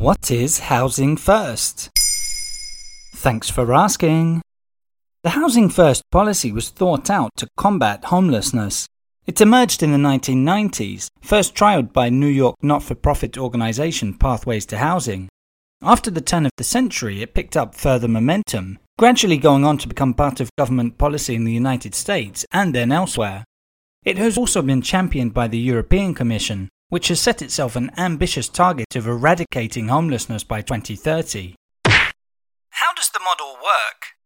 What is Housing First? Thanks for asking. The Housing First policy was thought out to combat homelessness. It emerged in the 1990s, first trialed by New York not for profit organization Pathways to Housing. After the turn of the century, it picked up further momentum, gradually going on to become part of government policy in the United States and then elsewhere. It has also been championed by the European Commission, which has set itself an ambitious target of eradicating homelessness by 2030. How does the model work?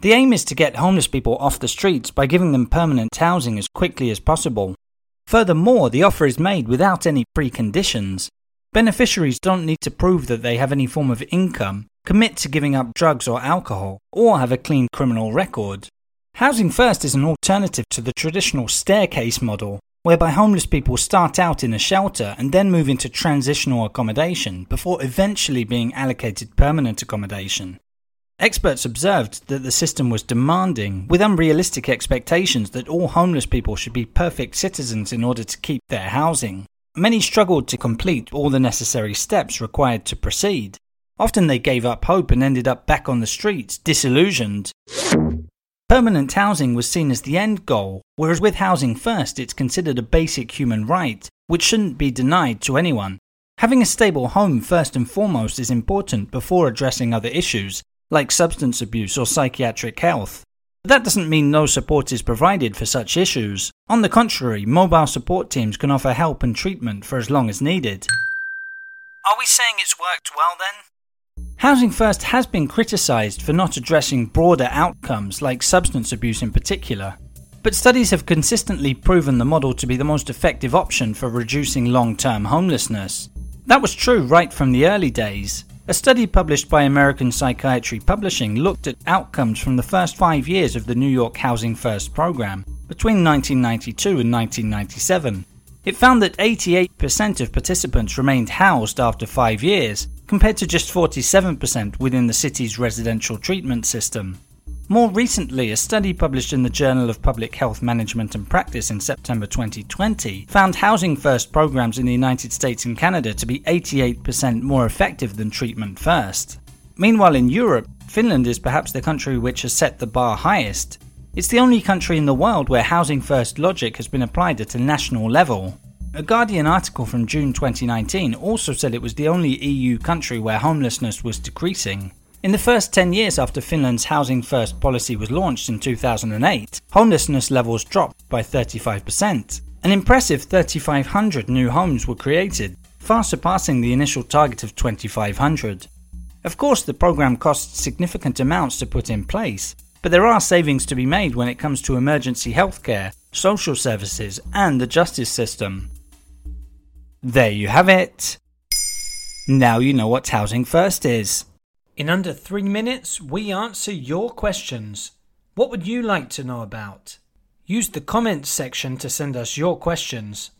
The aim is to get homeless people off the streets by giving them permanent housing as quickly as possible. Furthermore, the offer is made without any preconditions. Beneficiaries don't need to prove that they have any form of income, commit to giving up drugs or alcohol, or have a clean criminal record. Housing First is an alternative to the traditional staircase model, whereby homeless people start out in a shelter and then move into transitional accommodation before eventually being allocated permanent accommodation. Experts observed that the system was demanding, with unrealistic expectations that all homeless people should be perfect citizens in order to keep their housing. Many struggled to complete all the necessary steps required to proceed. Often they gave up hope and ended up back on the streets, disillusioned. Permanent housing was seen as the end goal, whereas with Housing First it's considered a basic human right, which shouldn't be denied to anyone. Having a stable home first and foremost is important before addressing other issues, like substance abuse or psychiatric health. But that doesn't mean no support is provided for such issues. On the contrary, mobile support teams can offer help and treatment for as long as needed. Are we saying it's worked well then? Housing First has been criticised for not addressing broader outcomes like substance abuse in particular, but studies have consistently proven the model to be the most effective option for reducing long term homelessness. That was true right from the early days. A study published by American Psychiatry Publishing looked at outcomes from the first five years of the New York Housing First program, between 1992 and 1997. It found that 88% of participants remained housed after five years, compared to just 47% within the city's residential treatment system. More recently, a study published in the Journal of Public Health Management and Practice in September 2020 found Housing First programs in the United States and Canada to be 88% more effective than Treatment First. Meanwhile, in Europe, Finland is perhaps the country which has set the bar highest. It's the only country in the world where Housing First logic has been applied at a national level. A Guardian article from June 2019 also said it was the only EU country where homelessness was decreasing. In the first 10 years after Finland's Housing First policy was launched in 2008, homelessness levels dropped by 35%. An impressive 3,500 new homes were created, far surpassing the initial target of 2,500. Of course, the program costs significant amounts to put in place, but there are savings to be made when it comes to emergency healthcare, social services, and the justice system. There you have it. Now you know what Housing First is. In under three minutes, we answer your questions. What would you like to know about? Use the comments section to send us your questions.